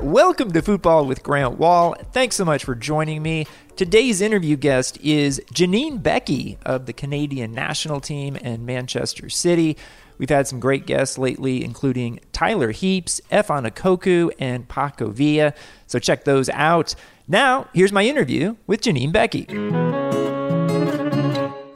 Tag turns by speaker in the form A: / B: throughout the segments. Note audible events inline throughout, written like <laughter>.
A: Welcome to Fútbol with Grant Wahl. Thanks so much for joining me. Today's interview guest is Janine Beckie of the Canadian national team and Manchester City. We've had some great guests lately, including Tyler Heaps, Efan Ekoku, and Paco Villa. So check those out. Now, here's my interview with Janine Beckie.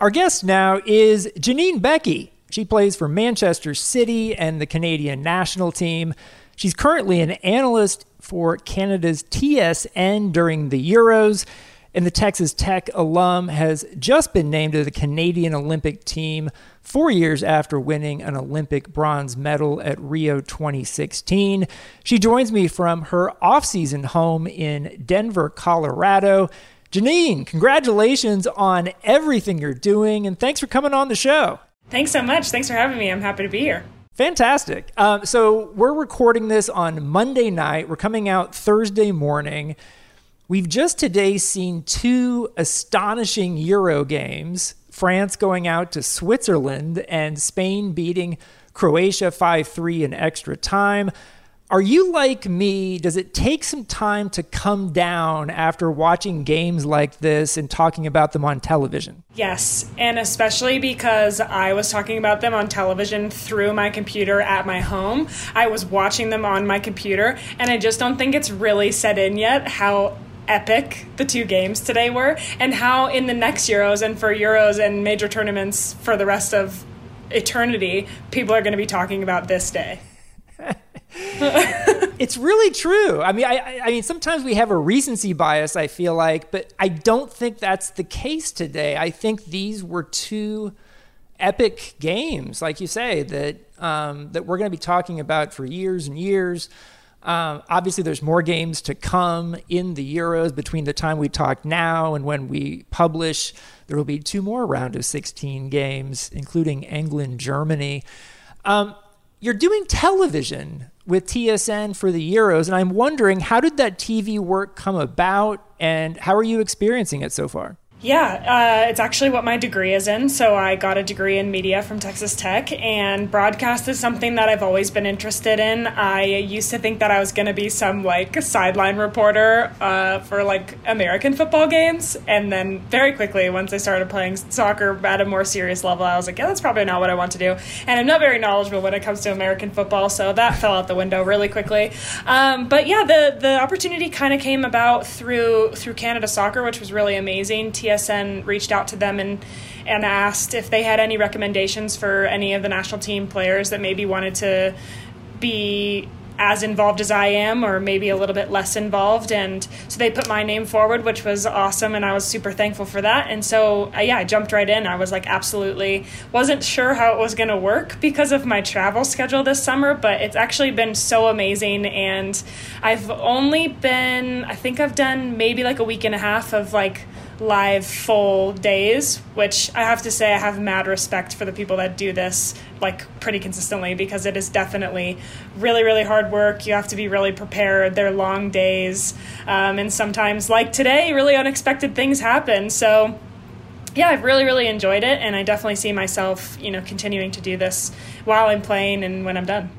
A: Our guest now is Janine Beckie. She plays for Manchester City and the Canadian national team. She's currently an analyst for Canada's TSN during the Euros, and the Texas Tech alum has just been named to the Canadian Olympic team four years after winning an Olympic bronze medal at Rio 2016. She joins me from her off-season home in Denver, Colorado. Janine, congratulations on everything you're doing, and thanks for coming on the show.
B: Thanks so much. Thanks for having me. I'm happy to be here.
A: Fantastic. Um, so we're recording this on Monday night. We're coming out Thursday morning. We've just today seen two astonishing Euro games France going out to Switzerland and Spain beating Croatia 5 3 in extra time. Are you like me? Does it take some time to come down after watching games like this and talking about them on television?
B: Yes, and especially because I was talking about them on television through my computer at my home. I was watching them on my computer, and I just don't think it's really set in yet how epic the two games today were, and how in the next Euros and for Euros and major tournaments for the rest of eternity, people are going to be talking about this day. <laughs>
A: it's really true. I mean, I, I mean, sometimes we have a recency bias. I feel like, but I don't think that's the case today. I think these were two epic games, like you say, that um, that we're going to be talking about for years and years. Um, obviously, there's more games to come in the Euros between the time we talk now and when we publish. There will be two more round of 16 games, including England, Germany. Um, you're doing television with TSN for the Euros, and I'm wondering how did that TV work come about, and how are you experiencing it so far?
B: Yeah, uh, it's actually what my degree is in. So I got a degree in media from Texas Tech, and broadcast is something that I've always been interested in. I used to think that I was going to be some like sideline reporter uh, for like American football games, and then very quickly, once I started playing soccer at a more serious level, I was like, yeah, that's probably not what I want to do. And I'm not very knowledgeable when it comes to American football, so that fell out the window really quickly. Um, but yeah, the the opportunity kind of came about through through Canada Soccer, which was really amazing. TSN reached out to them and and asked if they had any recommendations for any of the national team players that maybe wanted to be as involved as I am, or maybe a little bit less involved. And so they put my name forward, which was awesome, and I was super thankful for that. And so, uh, yeah, I jumped right in. I was like, absolutely, wasn't sure how it was going to work because of my travel schedule this summer, but it's actually been so amazing. And I've only been, I think I've done maybe like a week and a half of like, live full days, which I have to say I have mad respect for the people that do this like pretty consistently because it is definitely really really hard work. You have to be really prepared. They're long days, um, and sometimes like today, really unexpected things happen. So. Yeah, I've really, really enjoyed it, and I definitely see myself, you know, continuing to do this while I'm playing and when I'm done.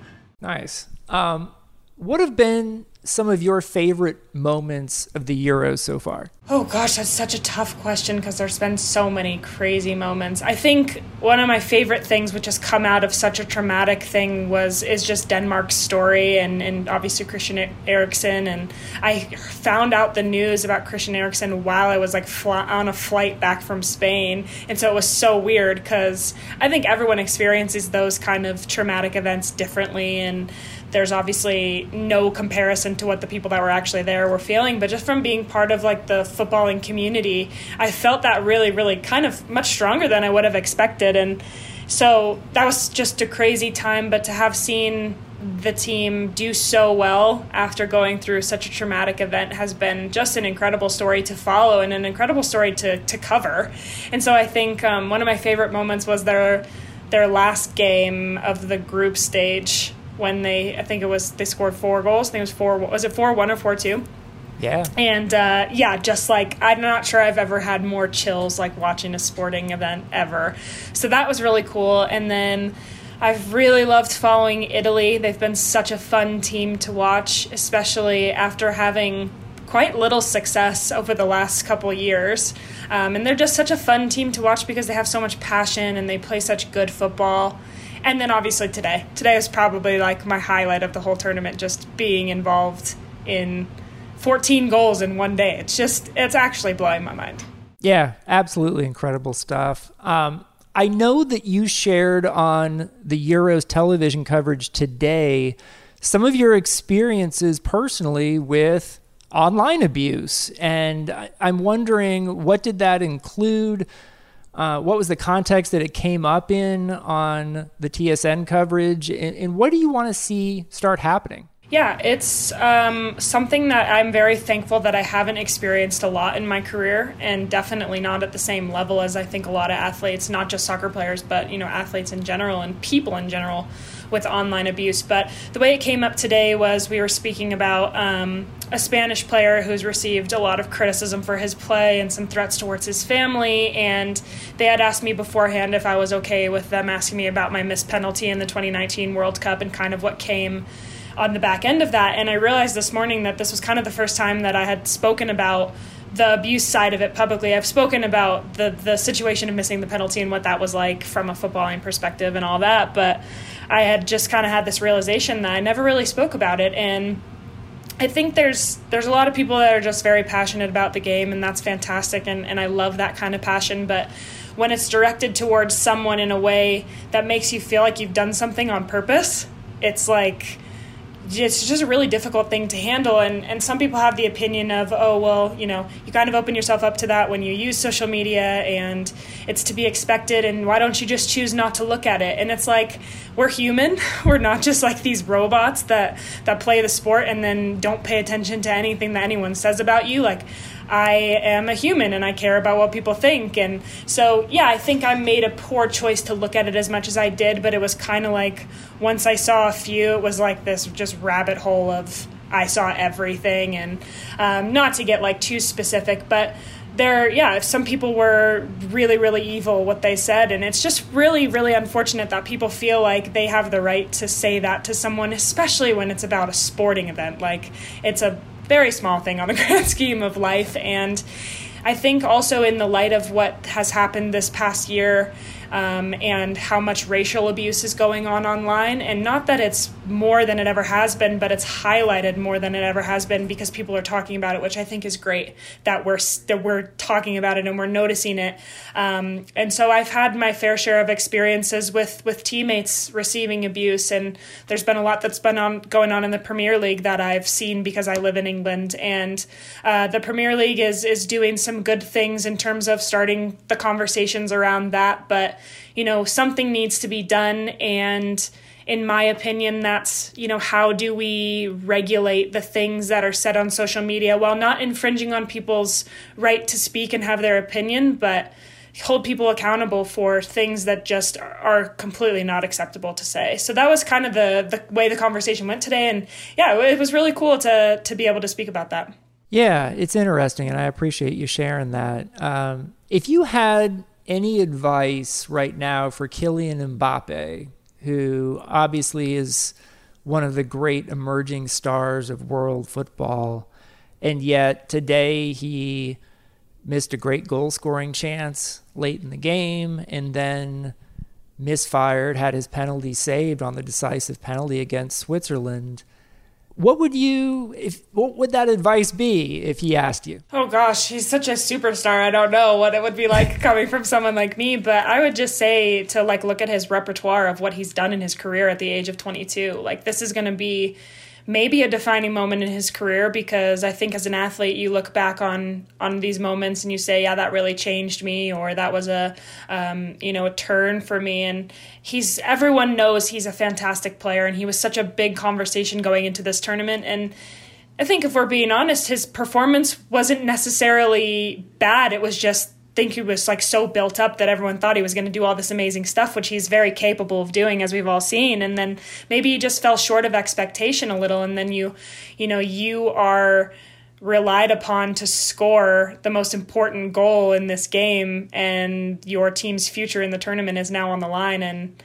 A: Nice. Um, what have been some of your favorite moments of the Euros so far?
B: Oh gosh, that's such a tough question because there's been so many crazy moments. I think one of my favorite things which has come out of such a traumatic thing was is just Denmark's story and, and obviously Christian Eriksen and I found out the news about Christian Eriksen while I was like on a flight back from Spain and so it was so weird because I think everyone experiences those kind of traumatic events differently and there's obviously no comparison to what the people that were actually there were feeling but just from being part of like the footballing community i felt that really really kind of much stronger than i would have expected and so that was just a crazy time but to have seen the team do so well after going through such a traumatic event has been just an incredible story to follow and an incredible story to, to cover. And so I think um, one of my favorite moments was their their last game of the group stage when they I think it was they scored four goals. I think it was four. Was it four one or four two?
A: Yeah.
B: And uh, yeah, just like I'm not sure I've ever had more chills like watching a sporting event ever. So that was really cool. And then I've really loved following Italy. They've been such a fun team to watch, especially after having quite little success over the last couple years. Um, and they're just such a fun team to watch because they have so much passion and they play such good football. And then obviously today. Today is probably like my highlight of the whole tournament, just being involved in 14 goals in one day. It's just, it's actually blowing my mind.
A: Yeah, absolutely incredible stuff. Um, I know that you shared on the Euros television coverage today some of your experiences personally with online abuse. And I'm wondering what did that include? Uh, what was the context that it came up in on the TSN coverage? And, and what do you want to see start happening?
B: Yeah, it's um, something that I'm very thankful that I haven't experienced a lot in my career, and definitely not at the same level as I think a lot of athletes, not just soccer players, but you know athletes in general and people in general, with online abuse. But the way it came up today was we were speaking about um, a Spanish player who's received a lot of criticism for his play and some threats towards his family, and they had asked me beforehand if I was okay with them asking me about my missed penalty in the 2019 World Cup and kind of what came on the back end of that. And I realized this morning that this was kind of the first time that I had spoken about the abuse side of it publicly. I've spoken about the the situation of missing the penalty and what that was like from a footballing perspective and all that, but I had just kind of had this realization that I never really spoke about it and I think there's there's a lot of people that are just very passionate about the game and that's fantastic and, and I love that kind of passion, but when it's directed towards someone in a way that makes you feel like you've done something on purpose, it's like it's just a really difficult thing to handle and, and some people have the opinion of oh well you know you kind of open yourself up to that when you use social media and it's to be expected and why don't you just choose not to look at it? And it's like we're human. <laughs> We're not just like these robots that that play the sport and then don't pay attention to anything that anyone says about you. Like I am a human and I care about what people think. And so, yeah, I think I made a poor choice to look at it as much as I did, but it was kind of like once I saw a few, it was like this just rabbit hole of I saw everything. And um, not to get like too specific, but there, yeah, some people were really, really evil what they said. And it's just really, really unfortunate that people feel like they have the right to say that to someone, especially when it's about a sporting event. Like, it's a very small thing on the <laughs> grand scheme of life. And I think also in the light of what has happened this past year um, and how much racial abuse is going on online. And not that it's more than it ever has been, but it's highlighted more than it ever has been because people are talking about it, which I think is great that we're that we're talking about it and we're noticing it. Um, and so I've had my fair share of experiences with with teammates receiving abuse, and there's been a lot that's been on going on in the Premier League that I've seen because I live in England, and uh, the Premier League is is doing some good things in terms of starting the conversations around that, but you know something needs to be done and in my opinion that's you know how do we regulate the things that are said on social media while not infringing on people's right to speak and have their opinion but hold people accountable for things that just are completely not acceptable to say. So that was kind of the the way the conversation went today and yeah, it was really cool to to be able to speak about that.
A: Yeah, it's interesting and I appreciate you sharing that. Um, if you had any advice right now for Kylian Mbappe, who obviously is one of the great emerging stars of world football, and yet today he missed a great goal scoring chance late in the game and then misfired, had his penalty saved on the decisive penalty against Switzerland what would you if what would that advice be if he asked you?
B: Oh gosh he's such a superstar. I don't know what it would be like <laughs> coming from someone like me but i would just say to like look at his repertoire of what he's done in his career at the age of 22 like this is going to be maybe a defining moment in his career because I think as an athlete you look back on on these moments and you say yeah that really changed me or that was a um, you know a turn for me. And he's everyone knows he's a fantastic player and he was such a big conversation going into this tournament. And I think if we're being honest his performance wasn't necessarily bad. It was just think he was like so built up that everyone thought he was going to do all this amazing stuff, which he's very capable of doing, as we've all seen. And then maybe he just fell short of expectation a little, and then you, you know, you are relied upon to score the most important goal in this game, and your team's future in the tournament is now on the line, and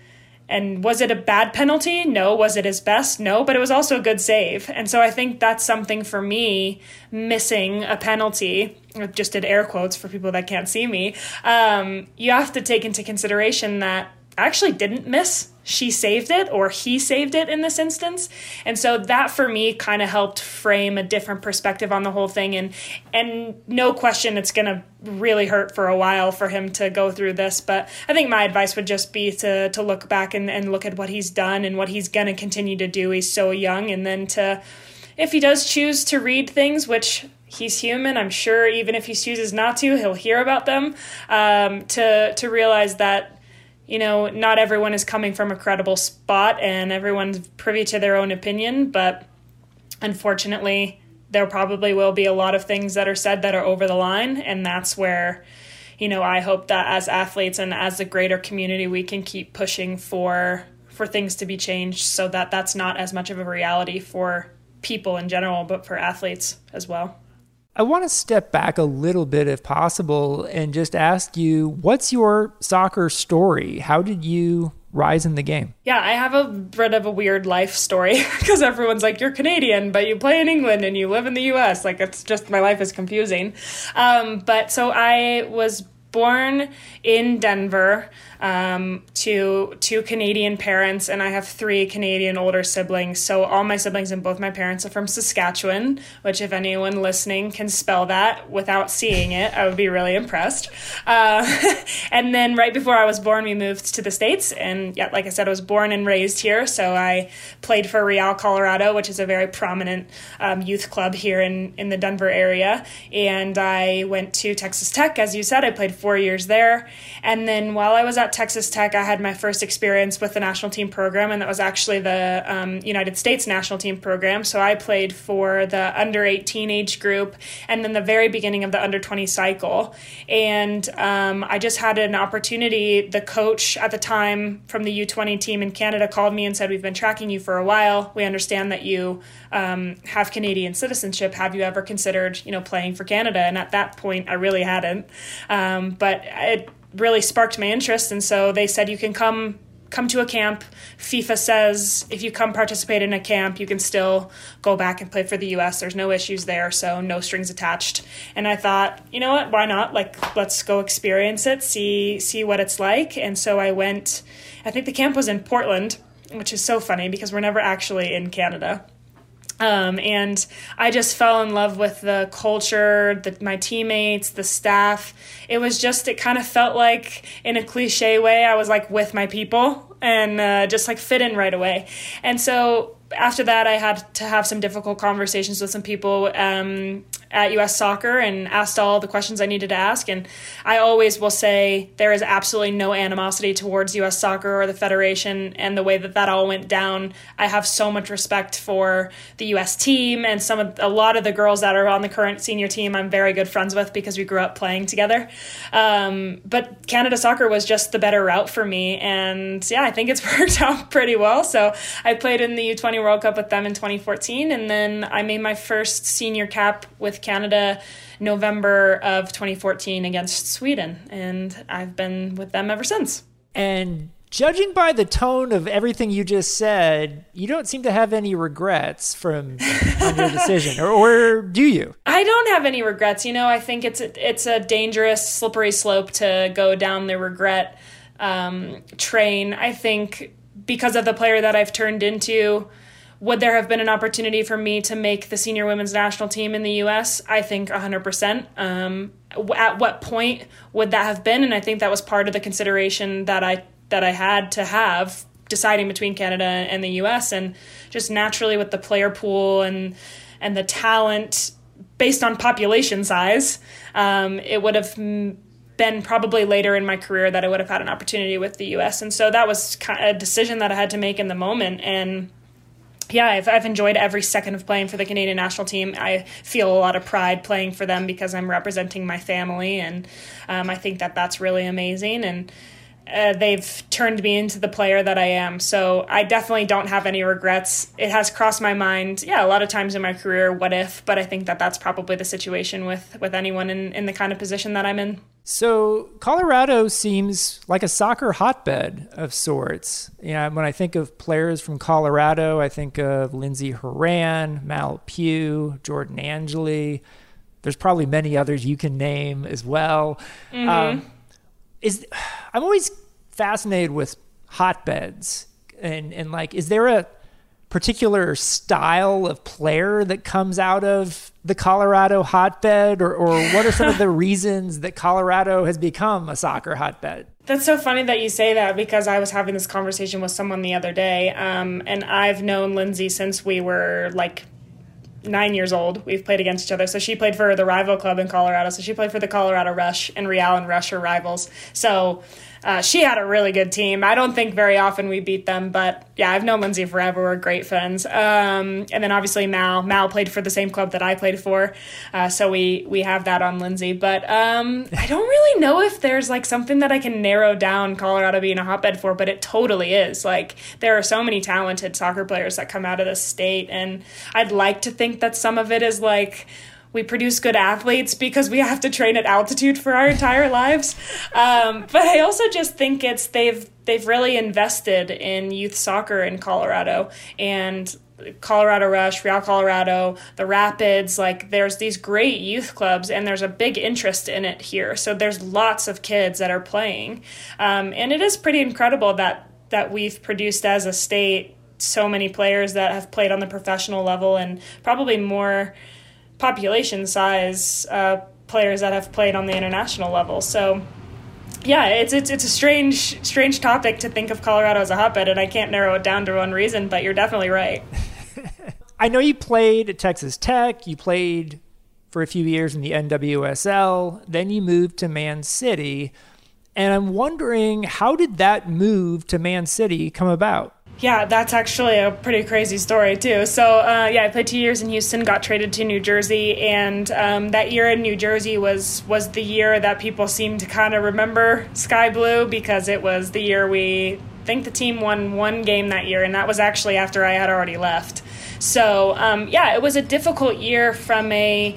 B: and was it a bad penalty? No. Was it his best? No. But it was also a good save. And so I think that's something for me missing a penalty. Just did air quotes for people that can't see me. Um, you have to take into consideration that I actually didn't miss she saved it or he saved it in this instance. And so that for me kind of helped frame a different perspective on the whole thing. And and no question it's going to really hurt for a while for him to go through this. But i think my advice would just be to to look back and, and look at what he's done and what he's going to continue to do. He's so young. And then to if he does choose to read things which he's human i'm sure even if he chooses not to he'll hear about them um, to to realize that you know, not everyone is coming from a credible spot and everyone's privy to their own opinion, but unfortunately, there probably will be a lot of things that are said that are over the line. And that's where, you know, I hope that as athletes and as a greater community, we can keep pushing for for things to be changed so that that's not as much of a reality for people in general, but for athletes as well.
A: I want to step back a little bit, if possible, and just ask you what's your soccer story? How did you rise in the game?
B: Yeah, I have a bit of a weird life story <laughs> because everyone's like, you're Canadian, but you play in England and you live in the US. Like, it's just my life is confusing. Um, but so I was born in Denver um, to two Canadian parents, and I have three Canadian older siblings. So all my siblings and both my parents are from Saskatchewan, which, if anyone listening can spell that without seeing it, I would be really impressed. Uh, <laughs> and then right before I was born, we moved to the States. And yeah, like I said, I was born and raised here. So I played for Real Colorado, which is a very prominent um, youth club here in, in the Denver area. And I went to Texas Tech, as you said, I played four years there. And then while I was at Texas Tech, I had my first experience with the national team program, and that was actually the um, United States national team program. So I played for the under 18 age group and then the very beginning of the under 20 cycle. And um, I just had an opportunity. The coach at the time from the U20 team in Canada called me and said, We've been tracking you for a while. We understand that you um, have Canadian citizenship. Have you ever considered, you know, playing for Canada? And at that point, I really hadn't. Um, but it really sparked my interest, and so they said you can come come to a camp. FIFA says if you come participate in a camp, you can still go back and play for the US. There's no issues there, so no strings attached. And I thought, you know what, why not? Like let's go experience it, see see what it's like. And so I went I think the camp was in Portland, which is so funny because we're never actually in Canada. Um, and I just fell in love with the culture, the, my teammates, the staff. It was just, it kind of felt like, in a cliche way, I was like with my people and uh, just like fit in right away. And so after that, I had to have some difficult conversations with some people um, at US Soccer and asked all the questions I needed to ask. And I always will say there is absolutely no animosity towards US Soccer or the Federation and the way that that all went down. I have so much respect for the US team and some of a lot of the girls that are on the current senior team I'm very good friends with because we grew up playing together. Um, but Canada Soccer was just the better route for me. And yeah, I think it's <laughs> worked out pretty well. So I played in the U20 World Cup with them in 2014. And then I made my first senior cap with Canada November of 2014 against Sweden, and I've been with them ever since.
A: And judging by the tone of everything you just said, you don't seem to have any regrets from your decision, or, or, do you?
B: I don't have any regrets. You know, I think it's a, it's a dangerous, slippery slope to go down the regret um, train. I think because of the player that I've turned into would there have been an opportunity for me to make the senior women's national team in the US? I think 100%. Um, at what point would that have been? And I think that was part of the consideration that I that I had to have deciding between Canada and the US and just naturally with the player pool and and the talent based on population size, um, it would have been probably later in my career that I would have had an opportunity with the US. And so that was a decision that I had to make in the moment and yeah, I've, I've enjoyed every second of playing for the Canadian national team. I feel a lot of pride playing for them because I'm representing my family, and um, I think that that's really amazing. And uh, they've turned me into the player that I am. So I definitely don't have any regrets. It has crossed my mind, yeah, a lot of times in my career, what if? But I think that that's probably the situation with with anyone in in the kind of position that I'm in.
A: So Colorado seems like a soccer hotbed of sorts. You know, when I think of players from Colorado, I think of Lindsey Horan, Mal Pugh, Jordan Angeli. There's probably many others you can name as well. Mm-hmm. Um, is I'm always fascinated with hotbeds and and like, is there a particular style of player that comes out of the Colorado hotbed, or, or what are some of the <laughs> reasons that Colorado has become a soccer hotbed?
B: That's so funny that you say that because I was having this conversation with someone the other day, um, and I've known Lindsey since we were like nine years old. We've played against each other. So she played for the rival club in Colorado. So she played for the Colorado Rush, and Real and Rush are rivals. So uh, she had a really good team. I don't think very often we beat them, but yeah, I've known Lindsey forever. We're great friends. Um, and then obviously Mal. Mal played for the same club that I played for, uh, so we we have that on Lindsey. But um, I don't really know if there's like something that I can narrow down Colorado being a hotbed for, but it totally is. Like there are so many talented soccer players that come out of this state, and I'd like to think that some of it is like we produce good athletes because we have to train at altitude for our entire lives. Um, but I also just think it's they've they've really invested in youth soccer in Colorado and Colorado Rush, Real Colorado, the Rapids, like there's these great youth clubs and there's a big interest in it here. So there's lots of kids that are playing. Um, and it is pretty incredible that that we've produced as a state so many players that have played on the professional level and probably more population size uh, players that have played on the international level. So yeah, it's it's it's a strange strange topic to think of Colorado as a hotbed, and I can't narrow it down to one reason. But you're definitely right. <laughs>
A: I know you played at Texas Tech. You played for a few years in the NWSL. Then you moved to Man City, and I'm wondering how did that move to Man City come about?
B: Yeah, that's actually a pretty crazy story too. So uh, yeah, I played two years in Houston, got traded to New Jersey, and um, that year in New Jersey was was the year that people seem to kind of remember Sky Blue because it was the year we think the team won one game that year, and that was actually after I had already left. So um, yeah, it was a difficult year from a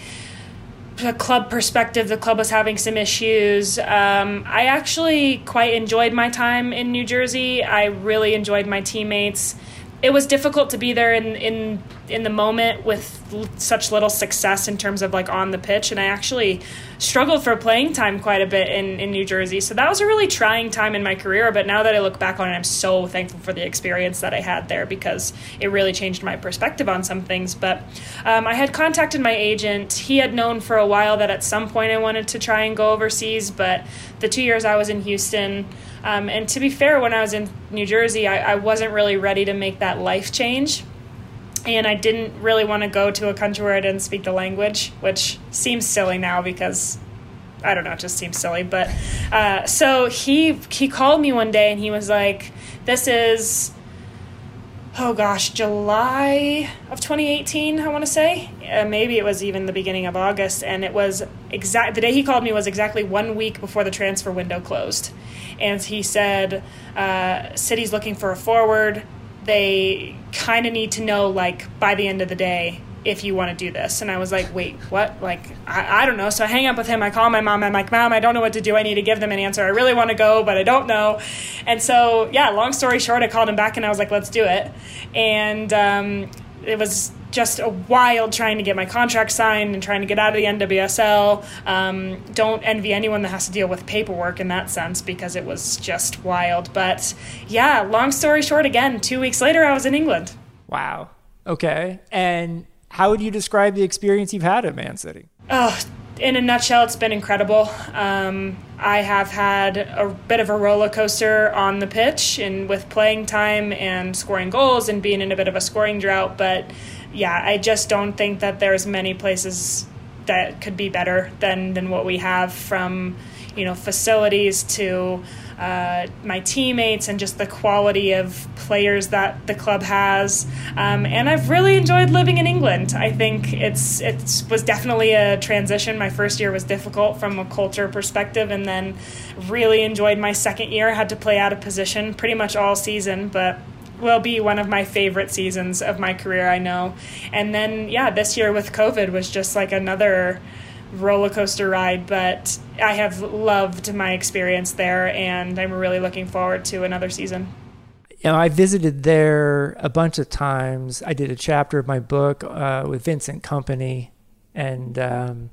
B: a club perspective, the club was having some issues. Um, I actually quite enjoyed my time in New Jersey. I really enjoyed my teammates. It was difficult to be there in in in the moment with such little success in terms of like on the pitch and I actually struggled for playing time quite a bit in, in New Jersey. So that was a really trying time in my career. But now that I look back on it, I'm so thankful for the experience that I had there because it really changed my perspective on some things. But um, I had contacted my agent. He had known for a while that at some point I wanted to try and go overseas. But the two years I was in Houston, um, and to be fair, when I was in New Jersey, I, I wasn't really ready to make that life change and I didn't really want to go to a country where I didn't speak the language, which seems silly now because I don't know, it just seems silly. But uh, so he he called me one day and he was like, "This is." Oh gosh, July of 2018, I want to say. Uh, maybe it was even the beginning of August, and it was exact. The day he called me was exactly one week before the transfer window closed, and he said, uh, "City's looking for a forward they kind of need to know like by the end of the day if you want to do this. And I was like, wait, what? Like, I, I don't know. So I hang up with him. I call my mom. I'm like, mom, I don't know what to do. I need to give them an answer. I really want to go, but I don't know. And so, yeah, long story short, I called him back and I was like, let's do it. And um, it was just a wild trying to get my contract signed and trying to get out of the NWSL. Um, don't envy anyone that has to deal with paperwork in that sense because it was just wild. But yeah, long story short, again, two weeks later, I was in England.
A: Wow. Okay. And how would you describe the experience you've had at Man City?
B: Oh, in a nutshell, it's been incredible. Um, I have had a bit of a roller coaster on the pitch and with playing time and scoring goals and being in a bit of a scoring drought, but yeah, I just don't think that there's many places that could be better than than what we have from you know facilities to uh, my teammates and just the quality of players that the club has. Um, and I've really enjoyed living in England. I think it's it was definitely a transition. My first year was difficult from a culture perspective, and then really enjoyed my second year. Had to play out of position pretty much all season, but will be one of my favorite seasons of my career, I know. And then, yeah, this year with COVID was just like another roller coaster ride, but I have loved my experience there, and I'm really looking forward to another season.
A: You know, I visited there a bunch of times. I did a chapter of my book uh, with Vincent Kompany, and um,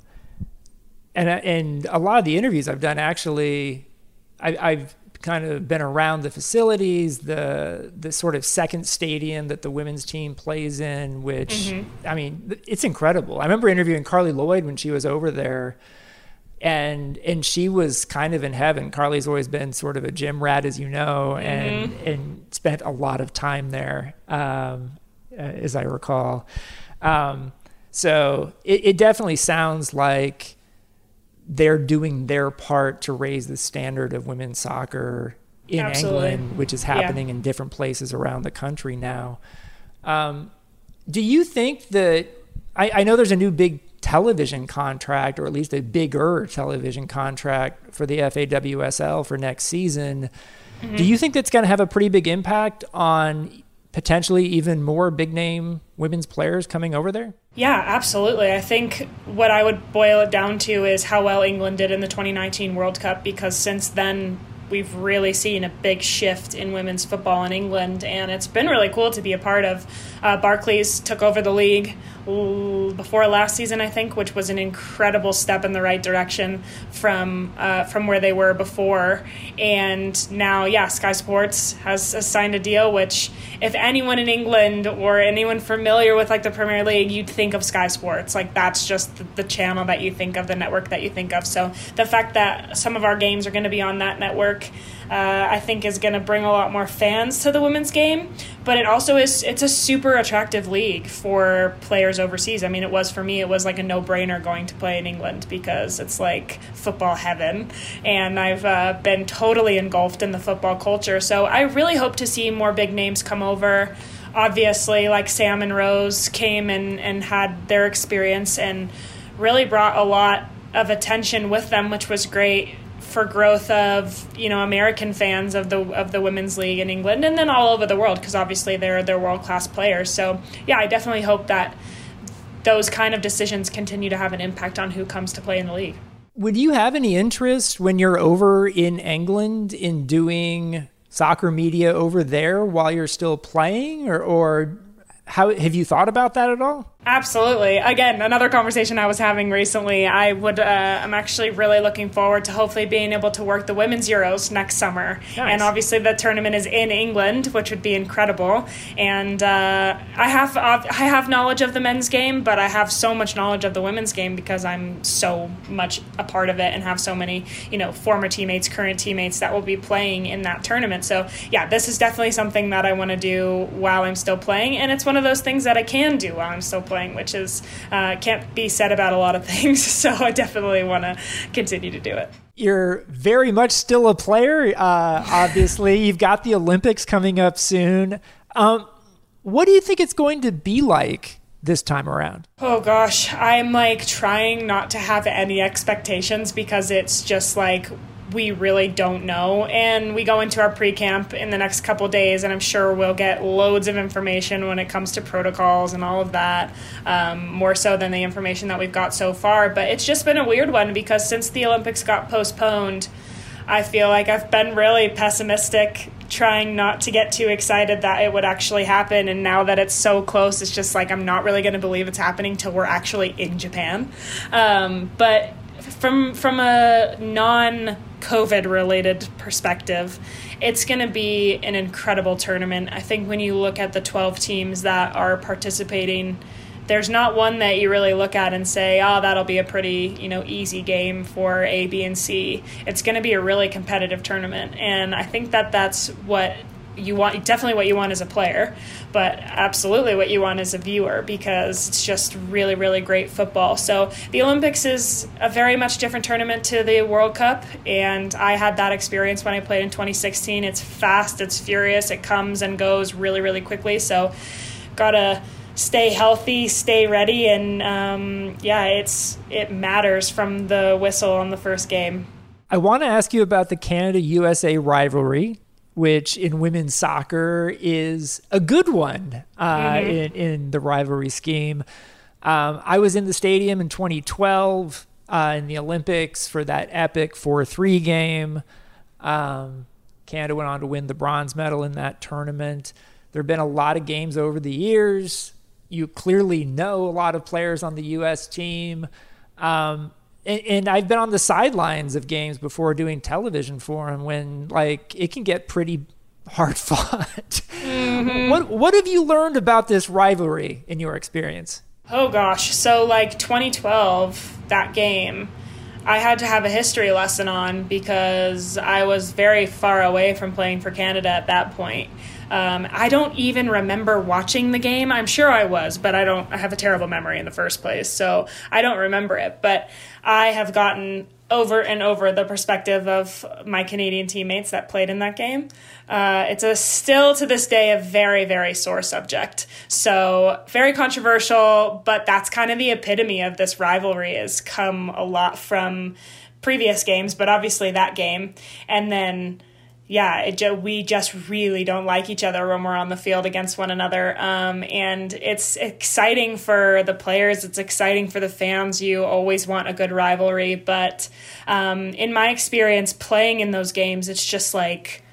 A: and uh, and a lot of the interviews I've done actually, I, I've kind of been around the facilities, the the sort of second stadium that the women's team plays in, which mm-hmm. I mean, it's incredible. I remember interviewing Carli Lloyd when she was over there, and and she was kind of in heaven. Carli's always been sort of a gym rat, as you know, and mm-hmm. and spent a lot of time there, um, as I recall. Um, so it, it definitely sounds like they're doing their part to raise the standard of women's soccer in Absolutely. England, which is happening yeah. in different places around the country now. Um, do you think that I, I, know there's a new big television contract, or at least a bigger television contract for the FAWSL for next season? Mm-hmm. Do you think that's going to have a pretty big impact on potentially even more big name women's players coming over there?
B: Yeah, absolutely. I think what I would boil it down to is how well England did in the 2019 World Cup because since then we've really seen a big shift in women's football in England, and it's been really cool to be a part of. Uh, Barclays took over the league before last season, I think, which was an incredible step in the right direction from uh, from where they were before. And now, yeah, Sky Sports has, signed a deal. Which, if anyone in England or anyone familiar with like the Premier League, you'd think of Sky Sports. Like that's just the channel that you think of, the network that you think of. So the fact that some of our games are going to be on that network uh, I think is going to bring a lot more fans to the women's game. But it also is it's a super attractive league for players overseas. I mean, it was for me. It was like a no brainer going to play in England because it's like football heaven, and I've uh, been totally engulfed in the football culture. So I really hope to see more big names come over obviously like Sam and Rose came and, and had their experience and really brought a lot of attention with them, which was great for growth of you know American fans of the of the women's league in England and then all over the world because obviously they're they're world class players. So yeah, I definitely hope that those kind of decisions continue to have an impact on who comes to play in the league.
A: Would you have any interest when you're over in England in doing soccer media over there while you're still playing or or how have you thought about that at all?
B: Absolutely. Again, another conversation I was having recently. I would. Uh, I'm actually really looking forward to hopefully being able to work the women's Euros next summer. Nice. And obviously, the tournament is in England, which would be incredible. And uh, I have uh, I have knowledge of the men's game, but I have so much knowledge of the women's game because I'm so much a part of it and have so many you know former teammates, current teammates that will be playing in that tournament. So yeah, this is definitely something that I want to do while I'm still playing, and it's one of those things that I can do while I'm still playing which is uh, can't be said about a lot of <laughs> things. So I definitely want to continue to do it.
A: You're very much still a player. Uh, obviously, you've got the Olympics coming up soon. Um, what do you think it's going to be like this time around?
B: Oh gosh, I'm like trying not to have any expectations because it's just like we really don't know. And we go into our pre camp in the next couple days, and I'm sure we'll get loads of information when it comes to protocols and all of that, um, more so than the information that we've got so far. But it's just been a weird one because since the Olympics got postponed, I feel like I've been really pessimistic, trying not to get too excited that it would actually happen. And now that it's so close, it's just like I'm not really going to believe it's happening till we're actually in Japan. Um, but from from a non COVID related perspective, it's going to be an incredible tournament. I think when you look at the 12 teams that are participating, there's not one that you really look at and say, "Oh, that'll be a pretty, you know, easy game for A, B, and C." It's going to be a really competitive tournament, and I think that that's what you want definitely what you want as a player, but absolutely what you want as a viewer because it's just really really great football. So the Olympics is a very much different tournament to the World Cup, and I had that experience when I played in 2016. It's fast, it's furious, it comes and goes really really quickly. So gotta stay healthy, stay ready, and um, yeah, it's it matters from the whistle on the first game.
A: I want to ask you about the Canada USA rivalry which in women's soccer is a good one uh, mm-hmm. in, in the rivalry scheme. Um, I was in the stadium in 2012. uh, in the Olympics for that epic 4 3 game. Um, Canada went on to win the bronze medal in that tournament. There have been a lot of games over the years. You clearly know a lot of players on the U.S. team. Um, and, and, I've been on the sidelines of games before doing television for them when like it can get pretty hard fought. Mm-hmm. What what have you learned about this rivalry in your experience?
B: Oh gosh, so like 2012, that game, I had to have a history lesson on because I was very far away from playing for Canada at that point. Um, I don't even remember watching the game. I'm sure I was, but I don't. I have a terrible memory in the first place, so I don't remember it. But I have gotten over and over the perspective of my Canadian teammates that played in that game. Uh, it's a still to this day a very very sore subject. So very controversial, but that's kind of the epitome of this rivalry. Has come a lot from previous games, but obviously that game, and then yeah, it, we just really don't like each other when we're on the field against one another. Um, and it's exciting for the players. It's exciting for the fans. You always want a good rivalry. But um, in my experience playing in those games, it's just like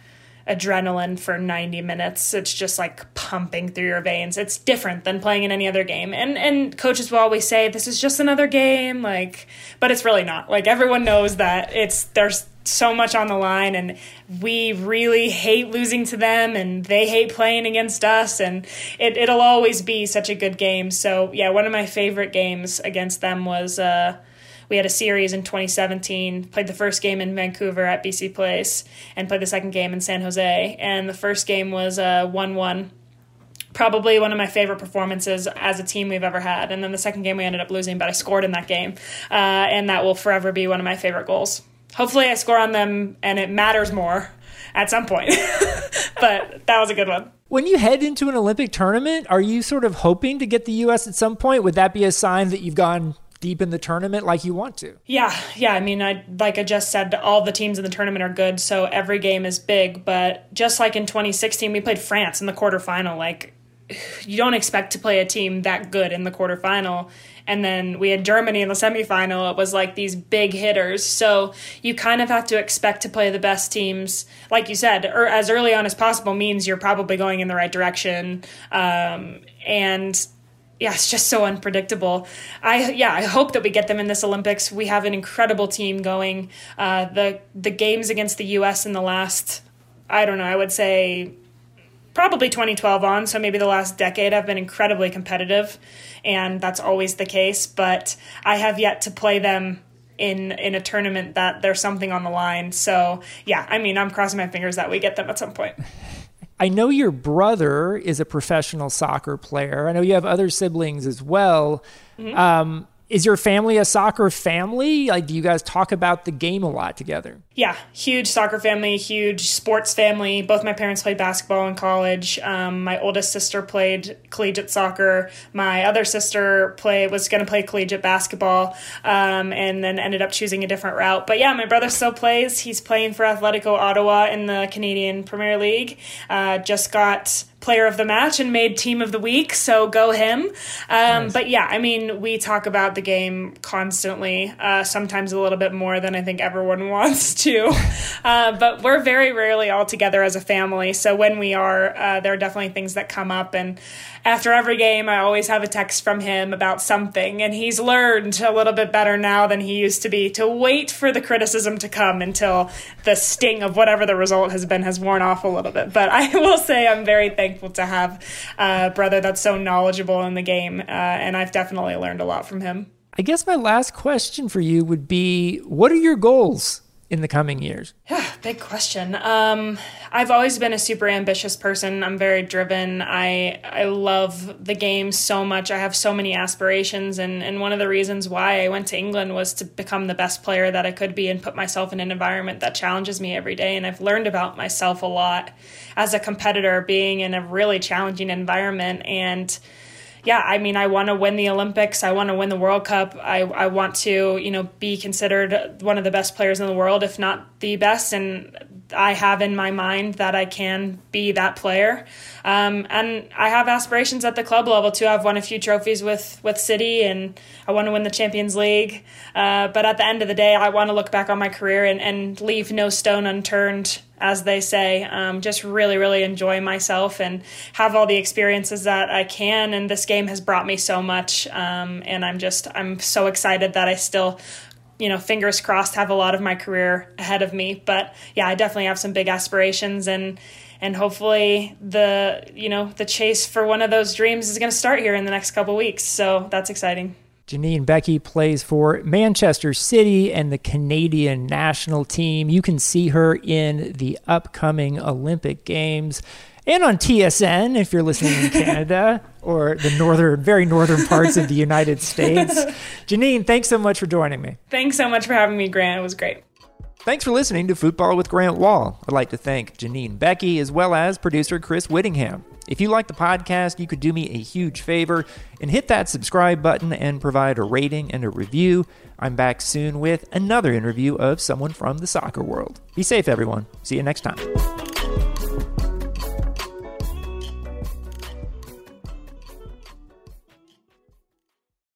B: adrenaline for 90 minutes. It's just like pumping through your veins. It's different than playing in any other game. And and coaches will always say this is just another game like but it's really not. Like everyone knows that it's there's so much on the line and we really hate losing to them and they hate playing against us and it, it'll always be such a good game so yeah one of my favorite games against them was uh, we had a series in 2017 played the first game in vancouver at bc place and played the second game in san jose and the first game was uh, 1-1 probably one of my favorite performances as a team we've ever had. And then the second game we ended up losing, but I scored in that game. Uh, and that will forever be one of my favorite goals hopefully I score on them and it matters more at some point. <laughs> but that was a good one.
A: When you head into an Olympic tournament, are you sort of hoping to get the US at some point? Would that be a sign that you've gone deep in the tournament like you want to?
B: Yeah, yeah. I mean, I like I just said, all the teams in the tournament are good, so every game is big. But just like in 2016, we played France in the quarterfinal. Like, you don't expect to play a team that good in the quarterfinal and then we had Germany in the semifinal. It was like these big hitters. So you kind of have to expect to play the best teams, like you said, or as early on as possible means you're probably going in the right direction. Um, and yeah, it's just so unpredictable. I yeah, I hope that we get them in this Olympics. We have an incredible team going. Uh, the the games against the U.S. in the last, I don't know, I would say probably 2012 on, so maybe the last decade, I've been incredibly competitive, and that's always the case. But I have yet to play them in in a tournament that there's something on the line. So yeah, I mean, I'm crossing my fingers that we get them at some point.
A: I know your brother is a professional soccer player. I know you have other siblings as well. Mm-hmm. Um, is your family a soccer family? Like, do you guys talk about the game a lot together?
B: Yeah, huge soccer family, huge sports family. Both my parents played basketball in college. Um, my oldest sister played collegiate soccer. My other sister play was going to play collegiate basketball, um, and then ended up choosing a different route. But yeah, my brother still plays. He's playing for Atletico Ottawa in the Canadian Premier League. Uh, just got player of the match and made team of the week. So go him. Um, nice. But yeah, I mean, we talk about the game constantly, uh, sometimes a little bit more than I think everyone <laughs> wants to. Uh, but we're very rarely all together as a family. So when we are, uh, there are definitely things that come up. And after every game, I always have a text from him about something. And he's learned a little bit better now than he used to be to wait for the criticism to come until the sting of whatever the result has been has worn off a little bit. But I <laughs> will say I'm very thankful to have a brother that's so knowledgeable in the game. Uh, and I've definitely learned a lot from him.
A: I guess my last question for you would be what are your goals in the coming years? <sighs> <laughs>
B: Big question. Um, I've always been a super ambitious person. I'm very driven. I I love the game so much. I have so many aspirations, and and one of the reasons why I went to England was to become the best player that I could be and put myself in an environment that challenges me every day. And I've learned about myself a lot as a competitor, being in a really challenging environment and yeah, I mean, I want to win the Olympics. I want to win the World Cup. I, I want to, you know, be considered one of the best players in the world, if not the best. And I have in my mind that I can be that player. Um, and I have aspirations at the club level too. I've won a few trophies with with City, and I want to win the Champions League. Uh, but at the end of the day, I want to look back on my career and, and leave no stone unturned, as they say. Um, just really, really enjoy myself and have all the experiences that I can. And this game has brought me so much, um, and I'm just I'm so excited that I still you know, fingers crossed, have a lot of my career ahead of me. But yeah, I definitely have some big aspirations and and hopefully the you know the chase for one of those dreams is going to start here in the next couple weeks. So that's exciting.
A: Janine Beckie plays for Manchester City and the Canadian national team. You can see her in the upcoming Olympic Games and on TSN if you're listening in <laughs> Canada or the northern, very northern parts of the United States. <laughs> Janine, thanks so much for joining me.
B: Thanks so much for having me, Grant. It was great.
A: Thanks for listening to Fútbol with Grant Wahl. I'd like to thank Janine Beckie as well as producer Chris Whittingham. If you like the podcast, you could do me a huge favor and hit that subscribe button and provide a rating and a review. I'm back soon with another interview of someone from the soccer world. Be safe, everyone. See you next time.